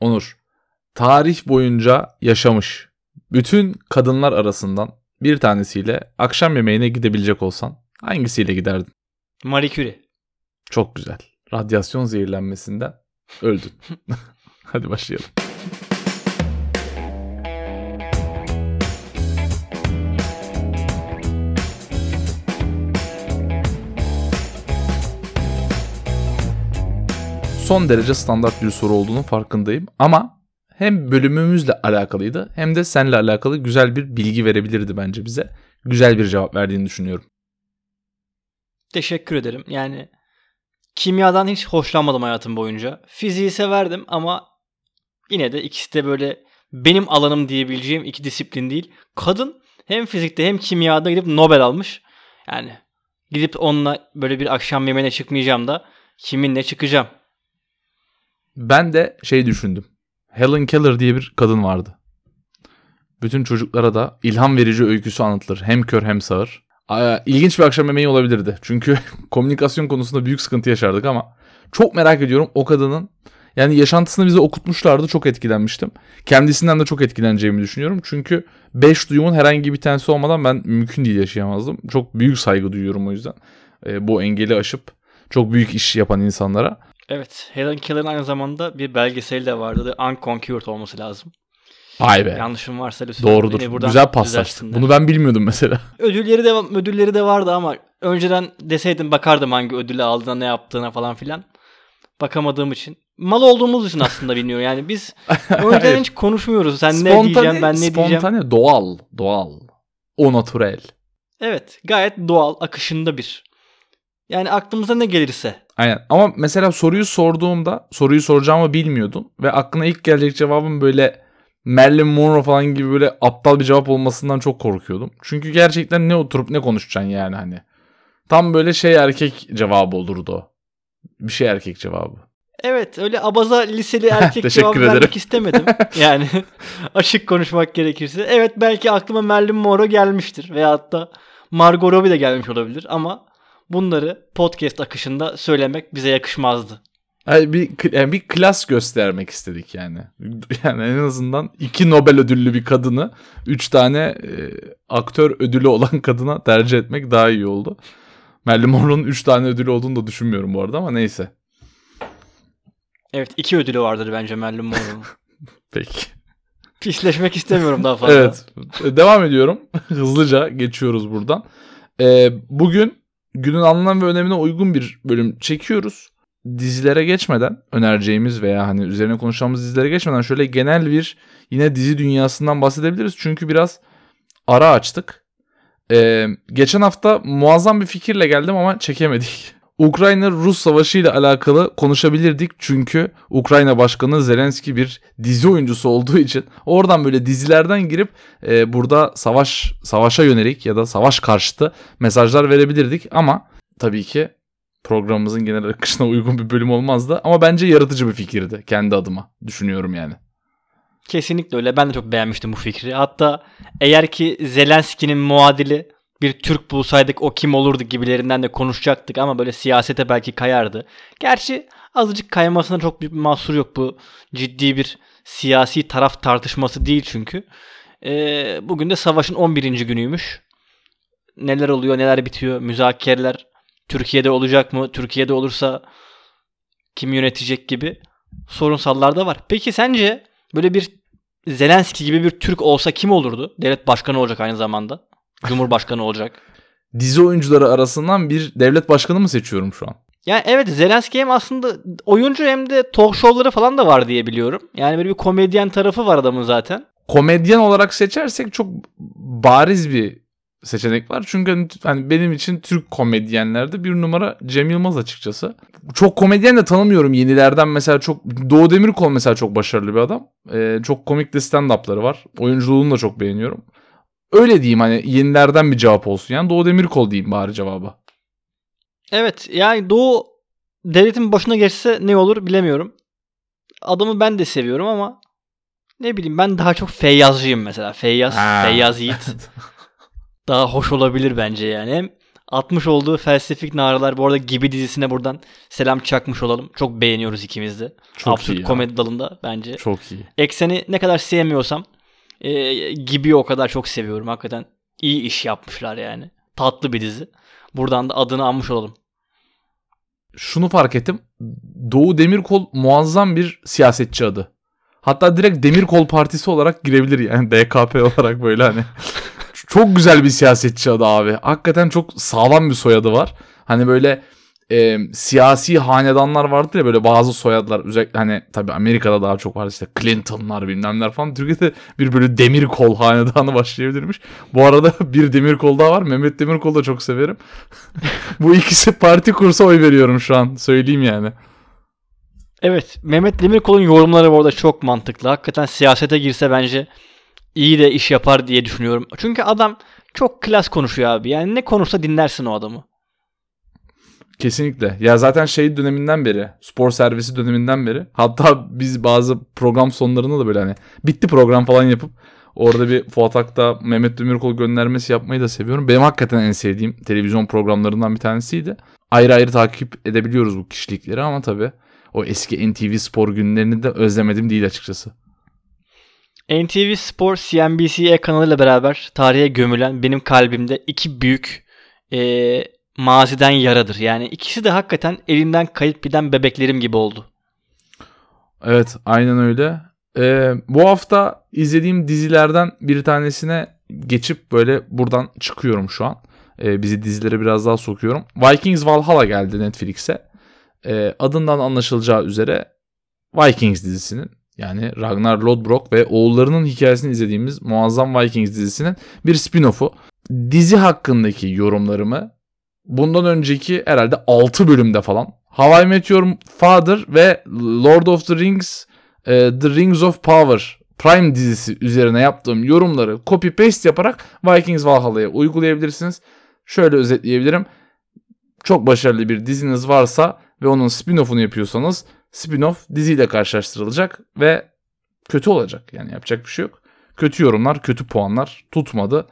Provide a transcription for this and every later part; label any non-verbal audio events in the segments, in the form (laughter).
Onur, tarih boyunca yaşamış bütün kadınlar arasından bir tanesiyle akşam yemeğine gidebilecek olsan hangisiyle giderdin? Marie Curie. Çok güzel. Radyasyon zehirlenmesinden öldün. (laughs) Hadi başlayalım. Son derece standart bir soru olduğunu farkındayım ama hem bölümümüzle alakalıydı hem de seninle alakalı güzel bir bilgi verebilirdi bence bize. Güzel bir cevap verdiğini düşünüyorum. Teşekkür ederim. Yani kimyadan hiç hoşlanmadım hayatım boyunca. Fiziği severdim ama yine de ikisi de böyle benim alanım diyebileceğim iki disiplin değil. Kadın hem fizikte hem kimyada gidip Nobel almış. Yani gidip onunla böyle bir akşam yemeğine çıkmayacağım da kiminle çıkacağım. Ben de şey düşündüm. Helen Keller diye bir kadın vardı. Bütün çocuklara da ilham verici öyküsü anlatılır. Hem kör hem sağır. İlginç bir akşam yemeği olabilirdi. Çünkü (laughs) komünikasyon konusunda büyük sıkıntı yaşardık ama çok merak ediyorum o kadının yani yaşantısını bize okutmuşlardı çok etkilenmiştim. Kendisinden de çok etkileneceğimi düşünüyorum. Çünkü 5 duyumun herhangi bir tanesi olmadan ben mümkün değil yaşayamazdım. Çok büyük saygı duyuyorum o yüzden. E, bu engeli aşıp çok büyük iş yapan insanlara. Evet. Helen Keller'ın aynı zamanda bir belgeseli de vardı. The Unconquered olması lazım. Vay be. Yanlışım varsa lütfen. Doğrudur. Güzel paslaştık. Bunu ben bilmiyordum mesela. (laughs) Ödülleri de ödülleri de vardı ama önceden deseydim bakardım hangi ödülü aldığına ne yaptığına falan filan. Bakamadığım için. Mal olduğumuz için aslında (laughs) bilmiyorum. Yani biz (laughs) önceden hiç konuşmuyoruz. Sen spontane, ne diyeceksin ben ne diyeceğim. Spontane doğal. Doğal. O natürel. Evet. Gayet doğal akışında bir. Yani aklımıza ne gelirse. Aynen. Ama mesela soruyu sorduğumda soruyu soracağımı bilmiyordum. Ve aklına ilk gelecek cevabım böyle Marilyn Monroe falan gibi böyle aptal bir cevap olmasından çok korkuyordum. Çünkü gerçekten ne oturup ne konuşacaksın yani hani. Tam böyle şey erkek cevabı olurdu o. Bir şey erkek cevabı. Evet öyle abaza liseli (laughs) erkek cevabı ederim. vermek istemedim. (laughs) Yani (laughs) açık konuşmak gerekirse. Evet belki aklıma Marilyn Monroe gelmiştir. Veyahut da Margot Robbie de gelmiş olabilir ama bunları podcast akışında söylemek bize yakışmazdı. Yani bir yani bir klas göstermek istedik yani. (laughs) Yani en azından iki Nobel ödüllü bir kadını üç tane e, aktör ödülü olan kadına tercih etmek daha iyi oldu. Marilyn Monroe'nun üç tane ödülü olduğunu da düşünmüyorum bu arada ama neyse. Evet iki ödülü vardır bence Marilyn Monroe'nun. (laughs) Peki. Pisleşmek istemiyorum daha fazla. Evet. Devam ediyorum. (laughs) Hızlıca geçiyoruz buradan. Ee, bugün günün anlam ve önemine uygun bir bölüm çekiyoruz dizilere geçmeden önereceğimiz veya hani üzerine konuşacağımız dizilere geçmeden şöyle genel bir yine dizi dünyasından bahsedebiliriz. Çünkü biraz ara açtık. Ee, geçen hafta muazzam bir fikirle geldim ama çekemedik. Ukrayna-Rus savaşı ile alakalı konuşabilirdik çünkü Ukrayna Başkanı Zelenski bir dizi oyuncusu olduğu için oradan böyle dizilerden girip e, burada savaş savaşa yönelik ya da savaş karşıtı mesajlar verebilirdik ama tabii ki programımızın genel akışına uygun bir bölüm olmazdı. Ama bence yaratıcı bir fikirdi kendi adıma. Düşünüyorum yani. Kesinlikle öyle. Ben de çok beğenmiştim bu fikri. Hatta eğer ki Zelenski'nin muadili bir Türk bulsaydık o kim olurdu gibilerinden de konuşacaktık ama böyle siyasete belki kayardı. Gerçi azıcık kaymasına çok bir mahsur yok. Bu ciddi bir siyasi taraf tartışması değil çünkü. Ee, bugün de savaşın 11. günüymüş. Neler oluyor, neler bitiyor, müzakereler Türkiye'de olacak mı? Türkiye'de olursa kim yönetecek gibi sorunsallar da var. Peki sence böyle bir Zelenski gibi bir Türk olsa kim olurdu? Devlet başkanı olacak aynı zamanda. Cumhurbaşkanı olacak. Dizi oyuncuları arasından bir devlet başkanı mı seçiyorum şu an? Yani evet Zelenski hem aslında oyuncu hem de talk show'ları falan da var diye biliyorum. Yani böyle bir komedyen tarafı var adamın zaten. Komedyen olarak seçersek çok bariz bir seçenek var. Çünkü hani, benim için Türk komedyenlerde bir numara Cem Yılmaz açıkçası. Çok komedyen de tanımıyorum yenilerden mesela çok Doğu Demirkol mesela çok başarılı bir adam. Ee, çok komik de stand-up'ları var. Oyunculuğunu da çok beğeniyorum. Öyle diyeyim hani yenilerden bir cevap olsun. Yani Doğu Demirkol diyeyim bari cevaba. Evet yani Doğu devletin başına geçse ne olur bilemiyorum. Adamı ben de seviyorum ama ne bileyim ben daha çok Feyyazcıyım mesela. Feyyaz, ha. Feyyaz Yiğit. (laughs) daha hoş olabilir bence yani. Hem atmış olduğu felsefik naralar. Bu arada Gibi dizisine buradan selam çakmış olalım. Çok beğeniyoruz ikimiz de. Çok Absürt iyi ya. komedi dalında bence. Çok iyi. Ekseni ne kadar sevmiyorsam e, Gibi o kadar çok seviyorum. Hakikaten iyi iş yapmışlar yani. Tatlı bir dizi. Buradan da adını anmış olalım. Şunu fark ettim. Doğu Demirkol muazzam bir siyasetçi adı. Hatta direkt Demirkol Partisi olarak girebilir yani (laughs) DKP olarak böyle hani. (laughs) çok güzel bir siyasetçi adı abi. Hakikaten çok sağlam bir soyadı var. Hani böyle e, siyasi hanedanlar vardır ya böyle bazı soyadlar özellikle hani tabii Amerika'da daha çok var işte Clinton'lar bilmemler falan. Türkiye'de bir böyle Demirkol hanedanı (laughs) başlayabilirmiş. Bu arada (laughs) bir Demirkol daha var. Mehmet Demirkol'u da çok severim. (laughs) Bu ikisi parti kursa oy veriyorum şu an. Söyleyeyim yani. Evet Mehmet Demirkol'un yorumları bu arada çok mantıklı. Hakikaten siyasete girse bence iyi de iş yapar diye düşünüyorum. Çünkü adam çok klas konuşuyor abi. Yani ne konuşsa dinlersin o adamı. Kesinlikle. Ya zaten şey döneminden beri, spor servisi döneminden beri. Hatta biz bazı program sonlarında da böyle hani bitti program falan yapıp orada bir Fuat Ak'ta Mehmet Demirkol göndermesi yapmayı da seviyorum. Benim hakikaten en sevdiğim televizyon programlarından bir tanesiydi. Ayrı ayrı takip edebiliyoruz bu kişilikleri ama tabii o eski NTV spor günlerini de özlemedim değil açıkçası. NTV Spor CNBC kanalıyla beraber tarihe gömülen benim kalbimde iki büyük eee, maziden yaradır. Yani ikisi de hakikaten elimden kayıp giden bebeklerim gibi oldu. Evet aynen öyle. Ee, bu hafta izlediğim dizilerden bir tanesine geçip böyle buradan çıkıyorum şu an. Ee, bizi dizilere biraz daha sokuyorum. Vikings Valhalla geldi Netflix'e. Ee, adından anlaşılacağı üzere Vikings dizisinin yani Ragnar Lodbrok ve oğullarının hikayesini izlediğimiz muazzam Vikings dizisinin bir spin-off'u. Dizi hakkındaki yorumlarımı bundan önceki herhalde 6 bölümde falan How I Father ve Lord of the Rings e, The Rings of Power Prime dizisi üzerine yaptığım yorumları copy paste yaparak Vikings Valhalla'ya uygulayabilirsiniz. Şöyle özetleyebilirim. Çok başarılı bir diziniz varsa ve onun spin-off'unu yapıyorsanız spin-off diziyle karşılaştırılacak ve kötü olacak. Yani yapacak bir şey yok. Kötü yorumlar, kötü puanlar tutmadı.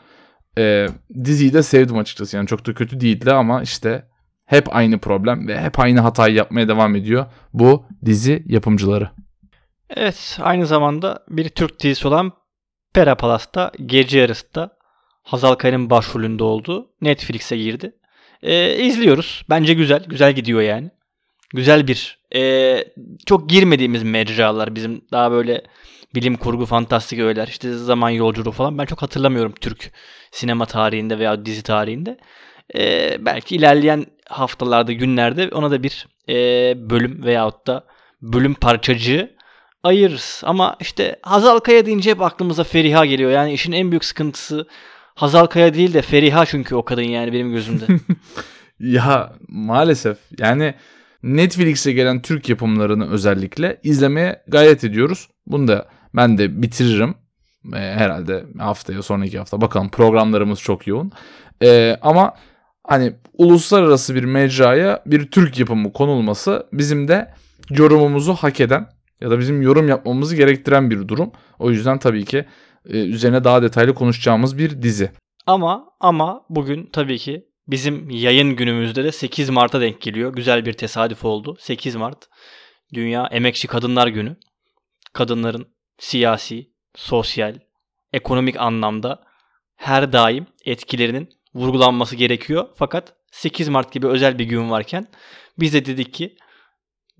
Ee, diziyi de sevdim açıkçası. Yani çok da kötü değildi ama işte hep aynı problem ve hep aynı hatayı yapmaya devam ediyor bu dizi yapımcıları. Evet aynı zamanda bir Türk dizisi olan Pera Palas'ta gece yarısında Hazal Kaya'nın başrolünde olduğu Netflix'e girdi. Ee, izliyoruz. Bence güzel. Güzel gidiyor yani. Güzel bir ee, çok girmediğimiz mecralar bizim daha böyle bilim kurgu fantastik öğeler işte zaman yolculuğu falan ben çok hatırlamıyorum Türk sinema tarihinde veya dizi tarihinde. Ee, belki ilerleyen haftalarda günlerde ona da bir ee, bölüm veyahut da bölüm parçacığı ayırırız. Ama işte Hazal Kaya deyince hep aklımıza Feriha geliyor. Yani işin en büyük sıkıntısı Hazal Kaya değil de Feriha çünkü o kadın yani benim gözümde. (laughs) Ya maalesef yani Netflix'e gelen Türk yapımlarını özellikle izlemeye gayret ediyoruz. Bunu da ben de bitiririm. Ee, herhalde haftaya sonraki hafta bakalım programlarımız çok yoğun. Ee, ama hani uluslararası bir mecraya bir Türk yapımı konulması bizim de yorumumuzu hak eden ya da bizim yorum yapmamızı gerektiren bir durum. O yüzden tabii ki e, üzerine daha detaylı konuşacağımız bir dizi. ama ama bugün tabii ki bizim yayın günümüzde de 8 Mart'a denk geliyor. Güzel bir tesadüf oldu. 8 Mart Dünya Emekçi Kadınlar Günü. Kadınların siyasi, sosyal, ekonomik anlamda her daim etkilerinin vurgulanması gerekiyor. Fakat 8 Mart gibi özel bir gün varken biz de dedik ki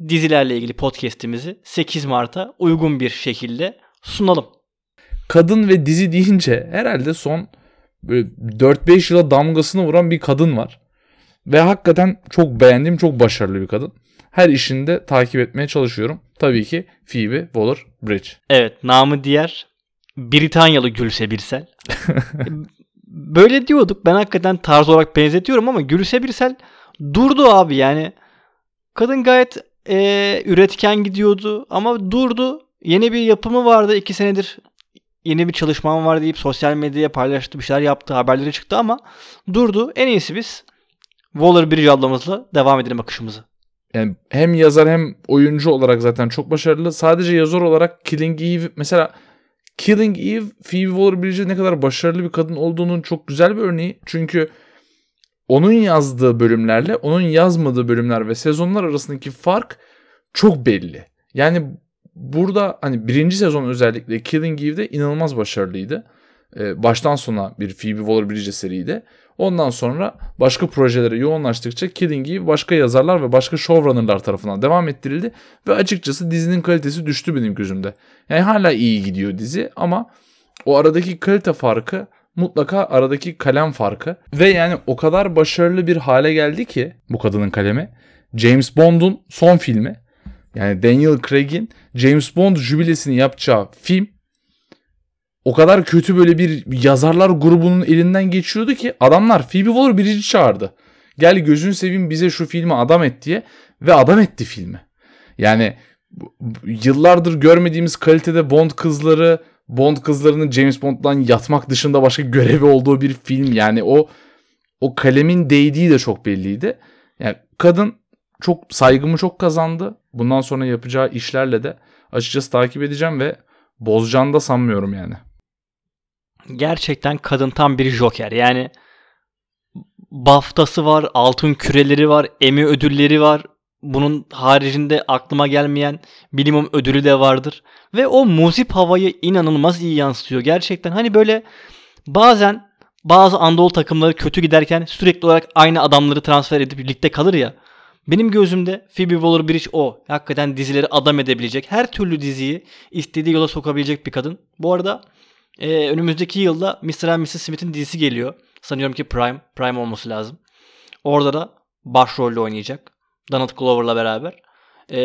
dizilerle ilgili podcast'imizi 8 Mart'a uygun bir şekilde sunalım. kadın ve dizi deyince herhalde son böyle 4-5 yıla damgasını vuran bir kadın var. Ve hakikaten çok beğendiğim, çok başarılı bir kadın. Her işinde takip etmeye çalışıyorum. Tabii ki Phoebe Waller-Bridge. Evet, namı diğer Britanyalı Gülse Birsel. (laughs) Böyle diyorduk. Ben hakikaten tarz olarak benzetiyorum ama Gülse Birsel durdu abi yani. Kadın gayet eee, üretken gidiyordu ama durdu. Yeni bir yapımı vardı. iki senedir yeni bir çalışmam var deyip sosyal medyaya paylaştı. Bir şeyler yaptı. Haberleri çıktı ama durdu. En iyisi biz Waller-Bridge ablamızla devam edelim akışımızı. Yani hem yazar hem oyuncu olarak zaten çok başarılı. Sadece yazar olarak Killing Eve mesela Killing Eve Phoebe Waller-Bridge'in ne kadar başarılı bir kadın olduğunun çok güzel bir örneği. Çünkü onun yazdığı bölümlerle onun yazmadığı bölümler ve sezonlar arasındaki fark çok belli. Yani burada hani birinci sezon özellikle Killing Eve'de inanılmaz başarılıydı. Ee, baştan sona bir Phoebe Waller-Bridge eseriydi. Ondan sonra başka projelere yoğunlaştıkça Killing başka yazarlar ve başka showrunnerlar tarafından devam ettirildi. Ve açıkçası dizinin kalitesi düştü benim gözümde. Yani hala iyi gidiyor dizi ama o aradaki kalite farkı mutlaka aradaki kalem farkı. Ve yani o kadar başarılı bir hale geldi ki bu kadının kalemi. James Bond'un son filmi yani Daniel Craig'in James Bond jübilesini yapacağı film o kadar kötü böyle bir yazarlar grubunun elinden geçiyordu ki adamlar Phoebe Waller-Bridge'i çağırdı. Gel gözün seveyim bize şu filmi adam et diye ve adam etti filmi. Yani yıllardır görmediğimiz kalitede Bond kızları, Bond kızlarının James Bond'dan yatmak dışında başka görevi olduğu bir film. Yani o o kalemin değdiği de çok belliydi. Yani kadın çok saygımı çok kazandı. Bundan sonra yapacağı işlerle de açıkçası takip edeceğim ve bozacağını da sanmıyorum yani. Gerçekten kadın tam bir joker. Yani BAFTA'sı var, altın küreleri var, Emmy ödülleri var. Bunun haricinde aklıma gelmeyen bilimum ödülü de vardır. Ve o muzip havayı inanılmaz iyi yansıtıyor. Gerçekten hani böyle bazen bazı Anadolu takımları kötü giderken sürekli olarak aynı adamları transfer edip birlikte kalır ya. Benim gözümde Phoebe Waller-Bridge o. Hakikaten dizileri adam edebilecek. Her türlü diziyi istediği yola sokabilecek bir kadın. Bu arada e, önümüzdeki yılda Mr. and Mrs. Smith'in dizisi geliyor. Sanıyorum ki Prime. Prime olması lazım. Orada da başrolde oynayacak. Donald Glover'la beraber. E,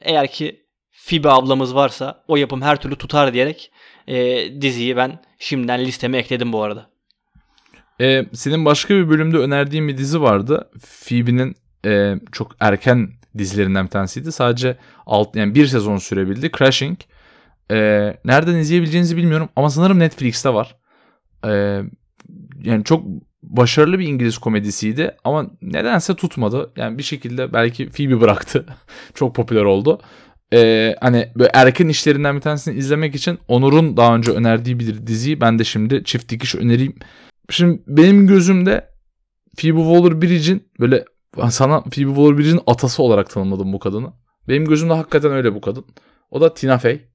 eğer ki Phoebe ablamız varsa o yapım her türlü tutar diyerek e, diziyi ben şimdiden listeme ekledim bu arada. Ee, senin başka bir bölümde önerdiğin bir dizi vardı. Phoebe'nin e, çok erken dizilerinden bir tanesiydi. Sadece alt, yani bir sezon sürebildi. Crashing. E, nereden izleyebileceğinizi bilmiyorum ama sanırım Netflix'te var. E, yani çok başarılı bir İngiliz komedisiydi ama nedense tutmadı. Yani bir şekilde belki Phoebe bıraktı. (laughs) çok popüler oldu. Ee, hani böyle erken işlerinden bir tanesini izlemek için Onur'un daha önce önerdiği bir diziyi ben de şimdi çift dikiş önereyim. Şimdi benim gözümde Phoebe Waller-Bridge'in böyle sana Phoebe Waller-Bridge'in atası olarak tanımladım bu kadını. Benim gözümde hakikaten öyle bu kadın. O da Tina Fey.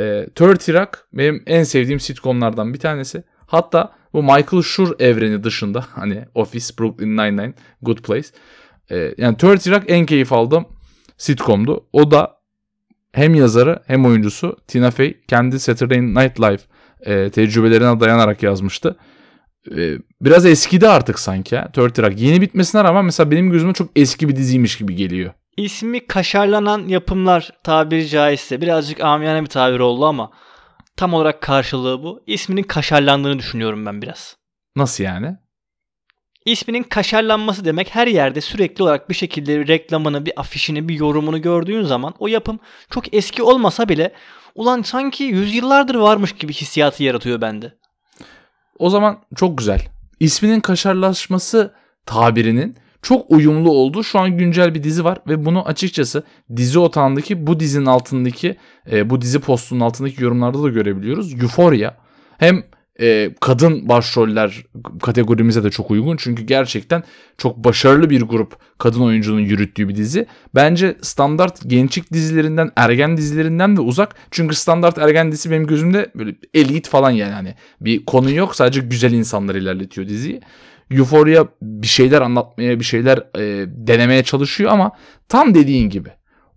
E, 30 Rock benim en sevdiğim sitcomlardan bir tanesi. Hatta bu Michael Schur evreni dışında (laughs) hani Office, Brooklyn Nine-Nine, Good Place. E, yani 30 Rock en keyif aldığım sitcomdu. O da hem yazarı hem oyuncusu Tina Fey kendi Saturday Night Live e, tecrübelerine dayanarak yazmıştı. E, biraz eskidi artık sanki ya 30 Rock. Yeni bitmesine rağmen mesela benim gözüme çok eski bir diziymiş gibi geliyor. İsmi kaşarlanan yapımlar tabiri caizse birazcık amiyane bir tabir oldu ama tam olarak karşılığı bu. İsminin kaşarlandığını düşünüyorum ben biraz. Nasıl yani? İsminin kaşarlanması demek her yerde sürekli olarak bir şekilde bir reklamını, bir afişini, bir yorumunu gördüğün zaman o yapım çok eski olmasa bile ulan sanki yüzyıllardır varmış gibi hissiyatı yaratıyor bende. O zaman çok güzel. İsminin kaşarlaşması tabirinin çok uyumlu olduğu şu an güncel bir dizi var ve bunu açıkçası dizi otağındaki bu dizinin altındaki e, bu dizi postunun altındaki yorumlarda da görebiliyoruz. Euphoria hem e, kadın başroller kategorimize de çok uygun. Çünkü gerçekten çok başarılı bir grup kadın oyuncunun yürüttüğü bir dizi. Bence standart gençlik dizilerinden, ergen dizilerinden de uzak. Çünkü standart ergen dizisi benim gözümde böyle elit falan yani. Hani bir konu yok sadece güzel insanlar ilerletiyor diziyi. Euphoria bir şeyler anlatmaya, bir şeyler e, denemeye çalışıyor ama tam dediğin gibi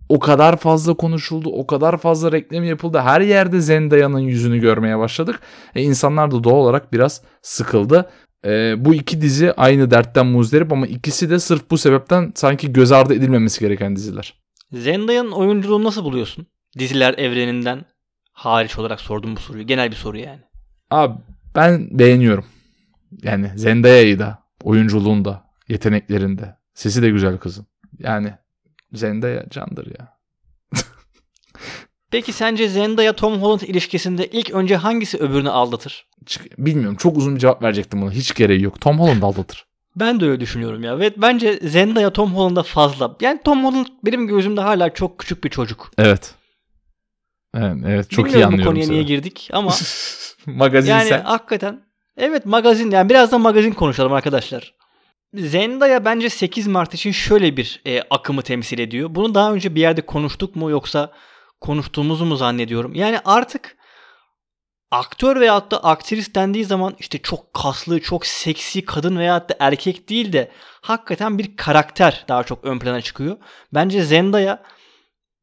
o kadar fazla konuşuldu, o kadar fazla reklam yapıldı. Her yerde Zendaya'nın yüzünü görmeye başladık. E, insanlar da doğal olarak biraz sıkıldı. E, bu iki dizi aynı dertten muzdarip ama ikisi de sırf bu sebepten sanki göz ardı edilmemesi gereken diziler. Zendaya'nın oyunculuğunu nasıl buluyorsun? Diziler evreninden hariç olarak sordum bu soruyu. Genel bir soru yani. Abi ben beğeniyorum. Yani Zendaya'yı da, oyunculuğunu da, yeteneklerinde. Sesi de güzel kızın. Yani Zendaya candır ya. (laughs) Peki sence Zendaya Tom Holland ilişkisinde ilk önce hangisi öbürünü aldatır? Bilmiyorum. Çok uzun bir cevap verecektim buna. Hiç gereği yok. Tom Holland aldatır. Ben de öyle düşünüyorum ya. Ve bence Zendaya Tom Holland'a fazla. Yani Tom Holland benim gözümde hala çok küçük bir çocuk. Evet. Evet, evet çok Bilmiyorum iyi anlıyorum bu konuya seni. niye girdik ama (laughs) Magazin yani sen. hakikaten evet magazin yani biraz da magazin konuşalım arkadaşlar. Zendaya bence 8 Mart için şöyle bir e, akımı temsil ediyor. Bunu daha önce bir yerde konuştuk mu yoksa konuştuğumuzu mu zannediyorum. Yani artık aktör veyahut da aktris dendiği zaman işte çok kaslı, çok seksi kadın veyahut da erkek değil de hakikaten bir karakter daha çok ön plana çıkıyor. Bence Zendaya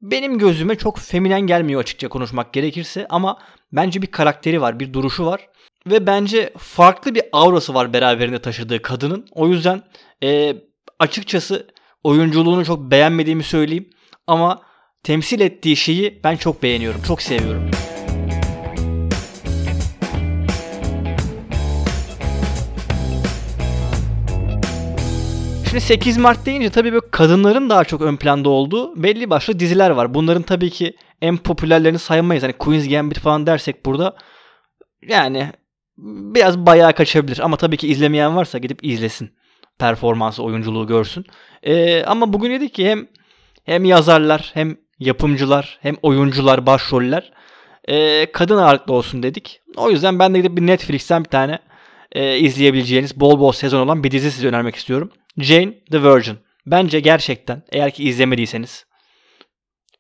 benim gözüme çok feminen gelmiyor açıkça konuşmak gerekirse ama bence bir karakteri var, bir duruşu var ve bence farklı bir aurası var beraberinde taşıdığı kadının. O yüzden e, açıkçası oyunculuğunu çok beğenmediğimi söyleyeyim ama temsil ettiği şeyi ben çok beğeniyorum, çok seviyorum. Şimdi 8 Mart deyince tabii böyle kadınların daha çok ön planda olduğu belli başlı diziler var. Bunların tabii ki en popülerlerini saymayız. Hani Queen's Gambit falan dersek burada yani biraz bayağı kaçabilir. Ama tabii ki izlemeyen varsa gidip izlesin. Performansı, oyunculuğu görsün. Ee, ama bugün dedik ki hem hem yazarlar hem yapımcılar hem oyuncular başroller e, kadın ağırlıklı olsun dedik. O yüzden ben de gidip bir Netflix'ten bir tane e, izleyebileceğiniz bol bol sezon olan bir dizi size önermek istiyorum. Jane the Virgin. Bence gerçekten eğer ki izlemediyseniz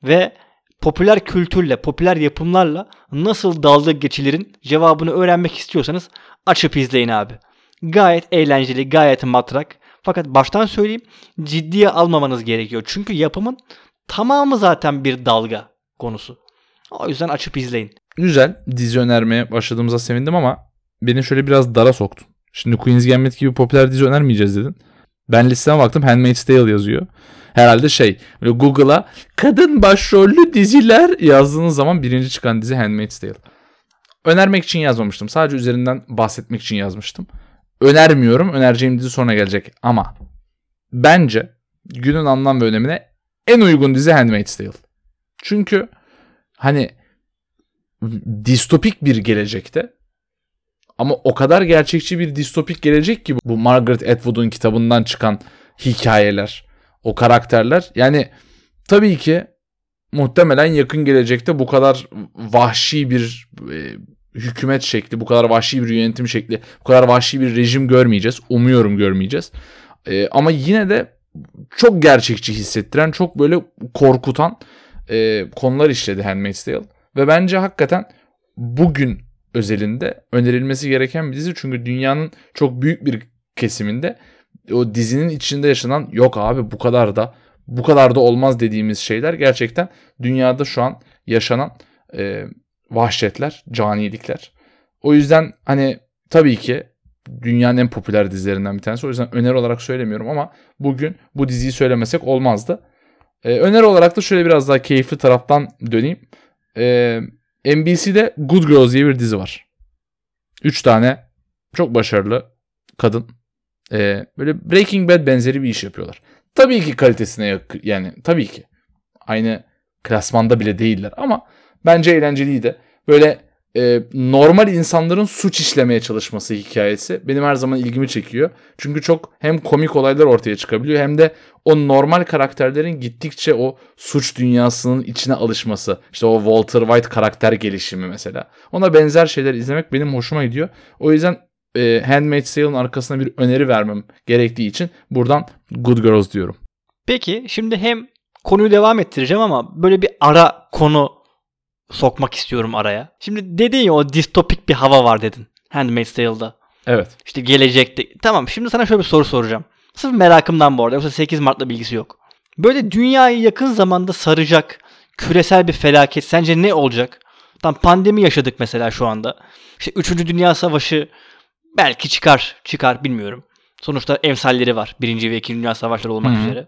ve popüler kültürle, popüler yapımlarla nasıl dalga geçilirin cevabını öğrenmek istiyorsanız açıp izleyin abi. Gayet eğlenceli, gayet matrak. Fakat baştan söyleyeyim ciddiye almamanız gerekiyor. Çünkü yapımın tamamı zaten bir dalga konusu. O yüzden açıp izleyin. Güzel. Dizi önermeye başladığımıza sevindim ama beni şöyle biraz dara soktun. Şimdi Queen's Gambit gibi popüler dizi önermeyeceğiz dedin. Ben listeme baktım Handmaid's Tale yazıyor. Herhalde şey Google'a kadın başrollü diziler yazdığınız zaman birinci çıkan dizi Handmaid's Tale. Önermek için yazmamıştım. Sadece üzerinden bahsetmek için yazmıştım. Önermiyorum. Önereceğim dizi sonra gelecek. Ama bence günün anlam ve önemine en uygun dizi Handmaid's Tale. Çünkü hani distopik bir gelecekte ama o kadar gerçekçi bir distopik gelecek ki bu Margaret Atwood'un kitabından çıkan hikayeler, o karakterler. Yani tabii ki muhtemelen yakın gelecekte bu kadar vahşi bir e, hükümet şekli, bu kadar vahşi bir yönetim şekli, bu kadar vahşi bir rejim görmeyeceğiz. Umuyorum görmeyeceğiz. E, ama yine de çok gerçekçi hissettiren, çok böyle korkutan e, konular işledi Handmaid's Tale. Ve bence hakikaten bugün özelinde önerilmesi gereken bir dizi. Çünkü dünyanın çok büyük bir kesiminde o dizinin içinde yaşanan yok abi bu kadar da bu kadar da olmaz dediğimiz şeyler gerçekten dünyada şu an yaşanan e, vahşetler, canilikler. O yüzden hani tabii ki dünyanın en popüler dizilerinden bir tanesi. O yüzden öneri olarak söylemiyorum ama bugün bu diziyi söylemesek olmazdı. E, öneri olarak da şöyle biraz daha keyifli taraftan döneyim. E, NBC'de Good Girls diye bir dizi var. Üç tane çok başarılı kadın. Ee, böyle Breaking Bad benzeri bir iş yapıyorlar. Tabii ki kalitesine yakın yani tabii ki. Aynı klasmanda bile değiller ama bence eğlenceliydi. Böyle e, normal insanların suç işlemeye çalışması hikayesi benim her zaman ilgimi çekiyor. Çünkü çok hem komik olaylar ortaya çıkabiliyor hem de o normal karakterlerin gittikçe o suç dünyasının içine alışması. İşte o Walter White karakter gelişimi mesela. Ona benzer şeyler izlemek benim hoşuma gidiyor. O yüzden e, Handmaid's Tale'ın arkasına bir öneri vermem gerektiği için buradan Good Girls diyorum. Peki şimdi hem konuyu devam ettireceğim ama böyle bir ara konu sokmak istiyorum araya. Şimdi dedin ya o distopik bir hava var dedin. Handmaid's Tale'da. Evet. İşte gelecekte. Tamam şimdi sana şöyle bir soru soracağım. Sırf merakımdan bu arada. Yoksa 8 Mart'la bilgisi yok. Böyle dünyayı yakın zamanda saracak küresel bir felaket sence ne olacak? Tam pandemi yaşadık mesela şu anda. İşte 3. Dünya Savaşı belki çıkar. Çıkar bilmiyorum. Sonuçta emsalleri var. 1. ve 2. Dünya Savaşları olmak Hı. üzere.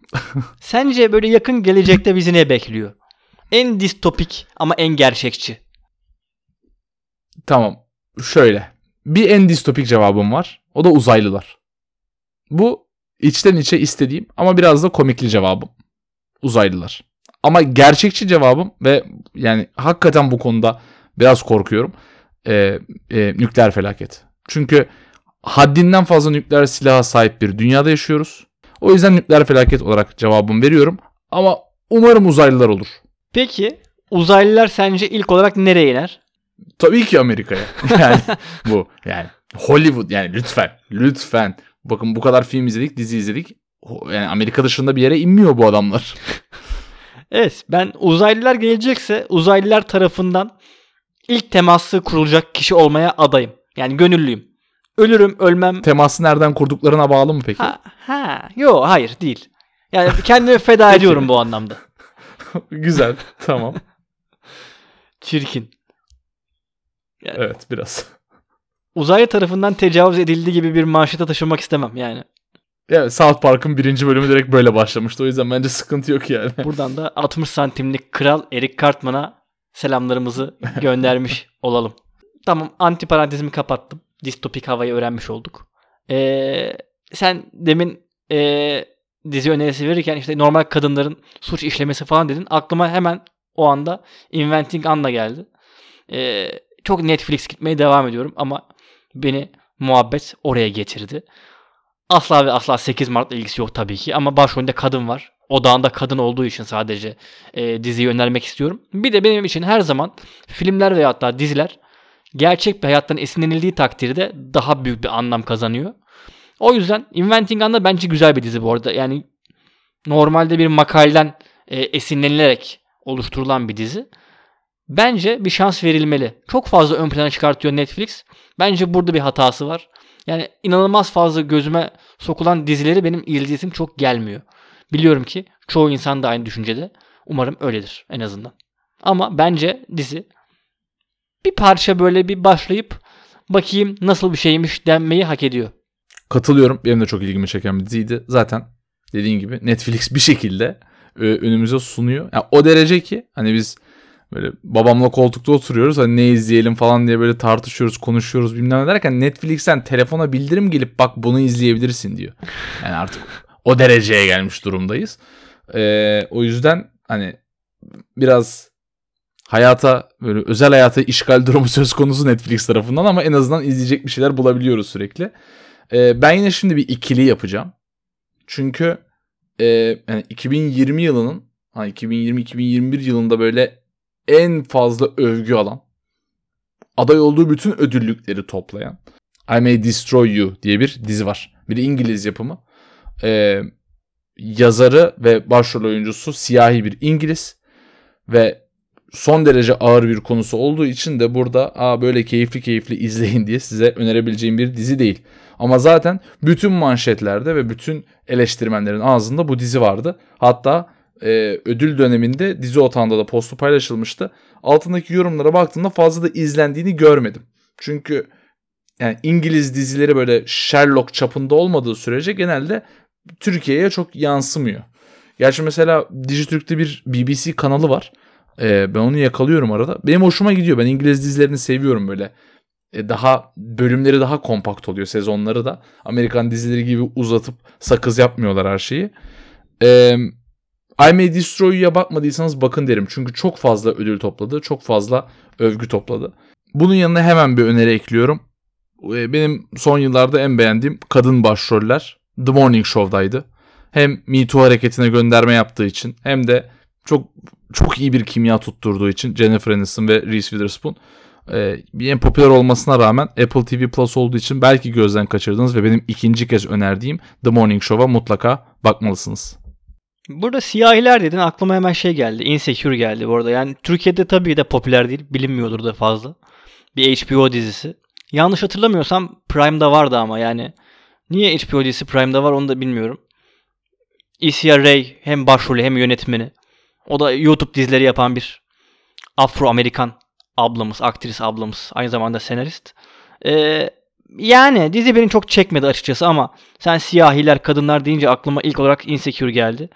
(laughs) Sence böyle yakın gelecekte bizi ne bekliyor? En distopik ama en gerçekçi. Tamam. Şöyle. Bir en distopik cevabım var. O da uzaylılar. Bu içten içe istediğim ama biraz da komikli cevabım. Uzaylılar. Ama gerçekçi cevabım ve yani hakikaten bu konuda biraz korkuyorum. Ee, e, nükleer felaket. Çünkü haddinden fazla nükleer silaha sahip bir dünyada yaşıyoruz. O yüzden nükleer felaket olarak cevabımı veriyorum. Ama umarım uzaylılar olur. Peki uzaylılar sence ilk olarak nereye iner? Tabii ki Amerika'ya. (laughs) Yani bu yani Hollywood yani lütfen lütfen Bakın bu kadar film izledik, dizi izledik. Yani Amerika dışında bir yere inmiyor bu adamlar. (laughs) Evet ben uzaylılar gelecekse uzaylılar tarafından ilk teması kurulacak kişi olmaya adayım. Yani gönüllüyüm. Ölürüm ölmem. Teması nereden kurduklarına bağlı mı peki? Ha, ha. Yo hayır değil. Yani kendimi feda ediyorum bu anlamda. (laughs) Güzel. tamam. Çirkin. Evet biraz. Uzaylı tarafından tecavüz edildiği gibi bir manşete taşımak istemem yani. Evet South Park'ın birinci bölümü direkt böyle başlamıştı. O yüzden bence sıkıntı yok yani. (laughs) Buradan da 60 santimlik kral Eric Cartman'a selamlarımızı göndermiş (laughs) olalım. Tamam anti parantezimi kapattım. Distopik havayı öğrenmiş olduk. Ee, sen demin ee, dizi önerisi verirken işte normal kadınların suç işlemesi falan dedin. Aklıma hemen o anda Inventing Anna geldi. Ee, çok Netflix gitmeye devam ediyorum ama beni muhabbet oraya getirdi. Asla ve asla 8 Mart'la ilgisi yok tabii ki ama başrolünde kadın var. Odağında kadın olduğu için sadece e, diziyi önermek istiyorum. Bir de benim için her zaman filmler veya hatta diziler gerçek bir hayattan esinlenildiği takdirde daha büyük bir anlam kazanıyor. O yüzden Inventing Anna bence güzel bir dizi bu arada. Yani normalde bir makaleden e, esinlenilerek oluşturulan bir dizi. Bence bir şans verilmeli. Çok fazla ön plana çıkartıyor Netflix. Bence burada bir hatası var. Yani inanılmaz fazla gözüme sokulan dizileri benim ilgisim çok gelmiyor. Biliyorum ki çoğu insan da aynı düşüncede. Umarım öyledir en azından. Ama bence dizi bir parça böyle bir başlayıp bakayım nasıl bir şeymiş denmeyi hak ediyor. Katılıyorum. Benim de çok ilgimi çeken bir diziydi. Zaten dediğin gibi Netflix bir şekilde e, önümüze sunuyor. Yani o derece ki hani biz böyle babamla koltukta oturuyoruz. Hani ne izleyelim falan diye böyle tartışıyoruz, konuşuyoruz bilmem ne derken Netflix'ten telefona bildirim gelip bak bunu izleyebilirsin diyor. Yani artık o dereceye gelmiş durumdayız. E, o yüzden hani biraz hayata böyle özel hayata işgal durumu (laughs) söz konusu Netflix tarafından ama en azından izleyecek bir şeyler bulabiliyoruz sürekli. Ee, ben yine şimdi bir ikili yapacağım. Çünkü e, yani 2020 yılının hani 2020-2021 yılında böyle en fazla övgü alan aday olduğu bütün ödüllükleri toplayan I May Destroy You diye bir dizi var. Bir İngiliz yapımı. Ee, yazarı ve başrol oyuncusu siyahi bir İngiliz ve son derece ağır bir konusu olduğu için de burada Aa, böyle keyifli keyifli izleyin diye size önerebileceğim bir dizi değil. Ama zaten bütün manşetlerde ve bütün eleştirmenlerin ağzında bu dizi vardı. Hatta e, ödül döneminde dizi otağında da postu paylaşılmıştı. Altındaki yorumlara baktığımda fazla da izlendiğini görmedim. Çünkü yani İngiliz dizileri böyle Sherlock çapında olmadığı sürece genelde Türkiye'ye çok yansımıyor. Gerçi mesela Dijitürk'te bir BBC kanalı var. Ee, ben onu yakalıyorum arada. Benim hoşuma gidiyor. Ben İngiliz dizilerini seviyorum böyle. Ee, daha bölümleri daha kompakt oluyor sezonları da. Amerikan dizileri gibi uzatıp sakız yapmıyorlar her şeyi. Ee, I May Destroy You'ya bakmadıysanız bakın derim. Çünkü çok fazla ödül topladı. Çok fazla övgü topladı. Bunun yanına hemen bir öneri ekliyorum. Ee, Benim son yıllarda en beğendiğim kadın başroller The Morning Show'daydı. Hem Me Too hareketine gönderme yaptığı için hem de çok çok iyi bir kimya tutturduğu için Jennifer Aniston ve Reese Witherspoon e, en popüler olmasına rağmen Apple TV Plus olduğu için belki gözden kaçırdınız ve benim ikinci kez önerdiğim The Morning Show'a mutlaka bakmalısınız. Burada siyahiler dedin aklıma hemen şey geldi. Insecure geldi bu arada. Yani Türkiye'de tabii de popüler değil. Bilinmiyordur da fazla. Bir HBO dizisi. Yanlış hatırlamıyorsam Prime'da vardı ama yani. Niye HBO dizisi Prime'da var onu da bilmiyorum. Issa Rae hem başrolü hem yönetmeni. O da YouTube dizileri yapan bir Afro-Amerikan ablamız, aktris ablamız. Aynı zamanda senarist. Ee, yani dizi beni çok çekmedi açıkçası ama sen siyahiler, kadınlar deyince aklıma ilk olarak Insecure geldi.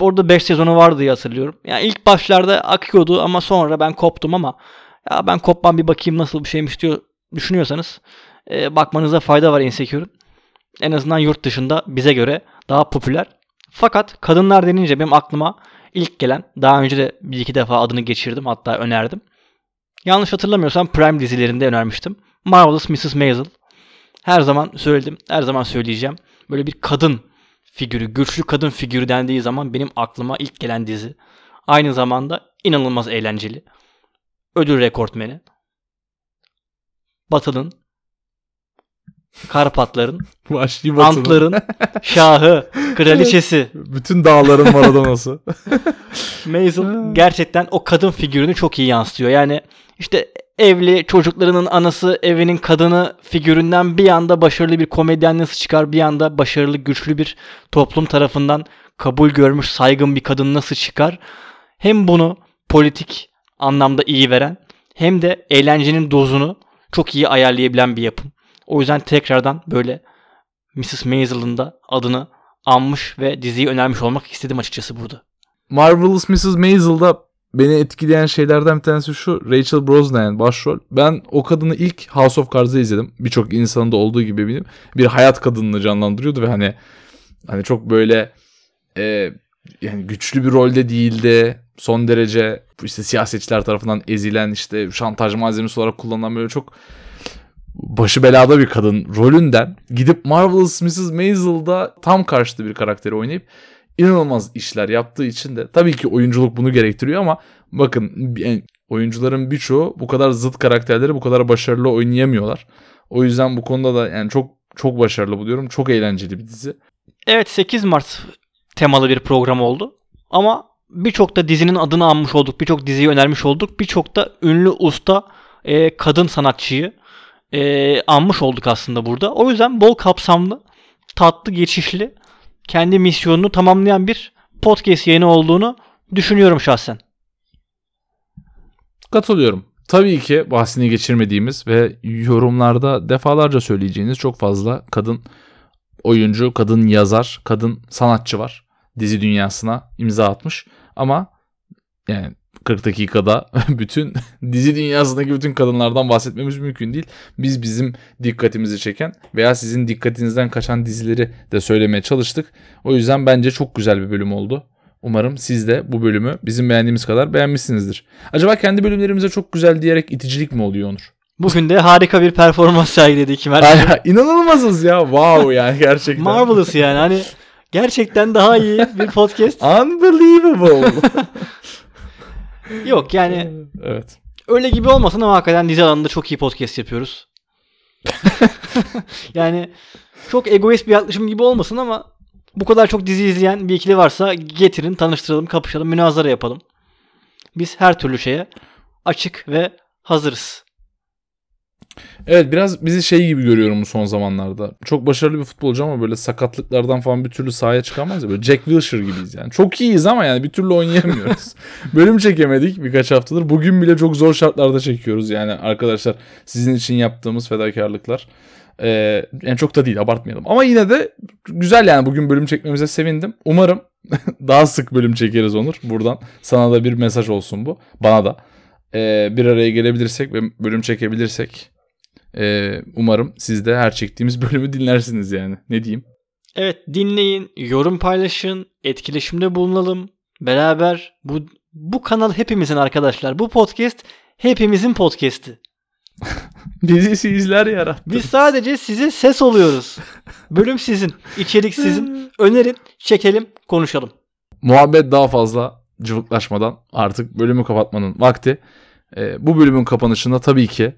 Orada 5 sezonu vardı diye hatırlıyorum. Yani ilk başlarda akıyordu ama sonra ben koptum ama ya ben kopmam bir bakayım nasıl bir şeymiş diyor düşünüyorsanız e, bakmanıza fayda var Insecure'ın. En azından yurt dışında bize göre daha popüler. Fakat kadınlar denince benim aklıma ilk gelen daha önce de bir iki defa adını geçirdim hatta önerdim. Yanlış hatırlamıyorsam Prime dizilerinde önermiştim. Marvelous Mrs. Maisel. Her zaman söyledim, her zaman söyleyeceğim. Böyle bir kadın figürü, güçlü kadın figürü dendiği zaman benim aklıma ilk gelen dizi. Aynı zamanda inanılmaz eğlenceli. Ödül rekortmeni. Batılı'nın Karpatların, (laughs) Vahşi Batı'nın Antların, Şahı, Kraliçesi. (laughs) bütün dağların Maradona'sı. (laughs) Maisel gerçekten o kadın figürünü çok iyi yansıtıyor. Yani işte evli çocuklarının anası evinin kadını figüründen bir anda başarılı bir komedyen nasıl çıkar bir anda başarılı güçlü bir toplum tarafından kabul görmüş saygın bir kadın nasıl çıkar hem bunu politik anlamda iyi veren hem de eğlencenin dozunu çok iyi ayarlayabilen bir yapım. O yüzden tekrardan böyle Mrs. Maisel'ın da adını anmış ve diziyi önermiş olmak istedim açıkçası burada. Marvelous Mrs. Maisel'da beni etkileyen şeylerden bir tanesi şu Rachel Brosnahan başrol. Ben o kadını ilk House of Cards'da izledim. Birçok insanın da olduğu gibi benim bir hayat kadınını canlandırıyordu ve hani hani çok böyle e, yani güçlü bir rolde değildi. Son derece işte siyasetçiler tarafından ezilen işte şantaj malzemesi olarak kullanılan böyle çok başı belada bir kadın rolünden gidip Marvelous Mrs. Maisel'da tam karşıtı bir karakteri oynayıp inanılmaz işler yaptığı için de tabii ki oyunculuk bunu gerektiriyor ama bakın oyuncuların birçoğu bu kadar zıt karakterleri bu kadar başarılı oynayamıyorlar. O yüzden bu konuda da yani çok çok başarılı buluyorum. Çok eğlenceli bir dizi. Evet 8 Mart temalı bir program oldu. Ama birçok da dizinin adını anmış olduk. Birçok diziyi önermiş olduk. Birçok da ünlü usta e, kadın sanatçıyı e, anmış olduk aslında burada. O yüzden bol kapsamlı, tatlı, geçişli, kendi misyonunu tamamlayan bir podcast yayını olduğunu düşünüyorum şahsen. Katılıyorum. Tabii ki bahsini geçirmediğimiz ve yorumlarda defalarca söyleyeceğiniz çok fazla kadın oyuncu, kadın yazar, kadın sanatçı var. Dizi dünyasına imza atmış. Ama yani 40 dakikada (laughs) bütün (laughs) dizi dünyasındaki bütün kadınlardan bahsetmemiz mümkün değil. Biz bizim dikkatimizi çeken veya sizin dikkatinizden kaçan dizileri de söylemeye çalıştık. O yüzden bence çok güzel bir bölüm oldu. Umarım siz de bu bölümü bizim beğendiğimiz kadar beğenmişsinizdir. Acaba kendi bölümlerimize çok güzel diyerek iticilik mi oluyor Onur? Bugün de harika bir performans sergiledi Kimer. İnanılmazız ya. Wow yani (laughs) gerçekten. Marvelous yani hani gerçekten daha iyi bir podcast. Unbelievable. Yok yani evet. öyle gibi olmasın ama hakikaten dizi alanında çok iyi podcast yapıyoruz. (laughs) yani çok egoist bir yaklaşım gibi olmasın ama bu kadar çok dizi izleyen bir ikili varsa getirin, tanıştıralım, kapışalım, münazara yapalım. Biz her türlü şeye açık ve hazırız. Evet biraz bizi şey gibi görüyorum son zamanlarda. Çok başarılı bir futbolcu ama böyle sakatlıklardan falan bir türlü sahaya çıkamaz ya. Böyle Jack Wilshere gibiyiz yani. Çok iyiyiz ama yani bir türlü oynayamıyoruz. (laughs) Bölüm çekemedik birkaç haftadır. Bugün bile çok zor şartlarda çekiyoruz yani arkadaşlar. Sizin için yaptığımız fedakarlıklar. Ee, yani çok da değil abartmayalım. Ama yine de güzel yani bugün bölüm çekmemize sevindim. Umarım (laughs) daha sık bölüm çekeriz Onur. Buradan sana da bir mesaj olsun bu. Bana da. Ee, bir araya gelebilirsek ve bölüm çekebilirsek ee, umarım siz de her çektiğimiz (laughs) bölümü dinlersiniz yani. Ne diyeyim? Evet dinleyin, yorum paylaşın, etkileşimde bulunalım. Beraber bu bu kanal hepimizin arkadaşlar. Bu podcast hepimizin podcast'i. (laughs) Bizi sizler yarattı. Biz sadece size ses oluyoruz. Bölüm sizin, içerik sizin. (laughs) Önerin, çekelim, konuşalım. Muhabbet daha fazla cıvıklaşmadan artık bölümü kapatmanın vakti. Ee, bu bölümün kapanışında tabii ki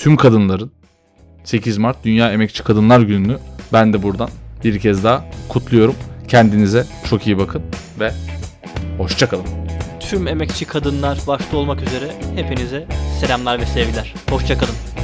tüm kadınların 8 Mart Dünya Emekçi Kadınlar Günü'nü ben de buradan bir kez daha kutluyorum. Kendinize çok iyi bakın ve hoşçakalın. Tüm emekçi kadınlar başta olmak üzere hepinize selamlar ve sevgiler. Hoşçakalın.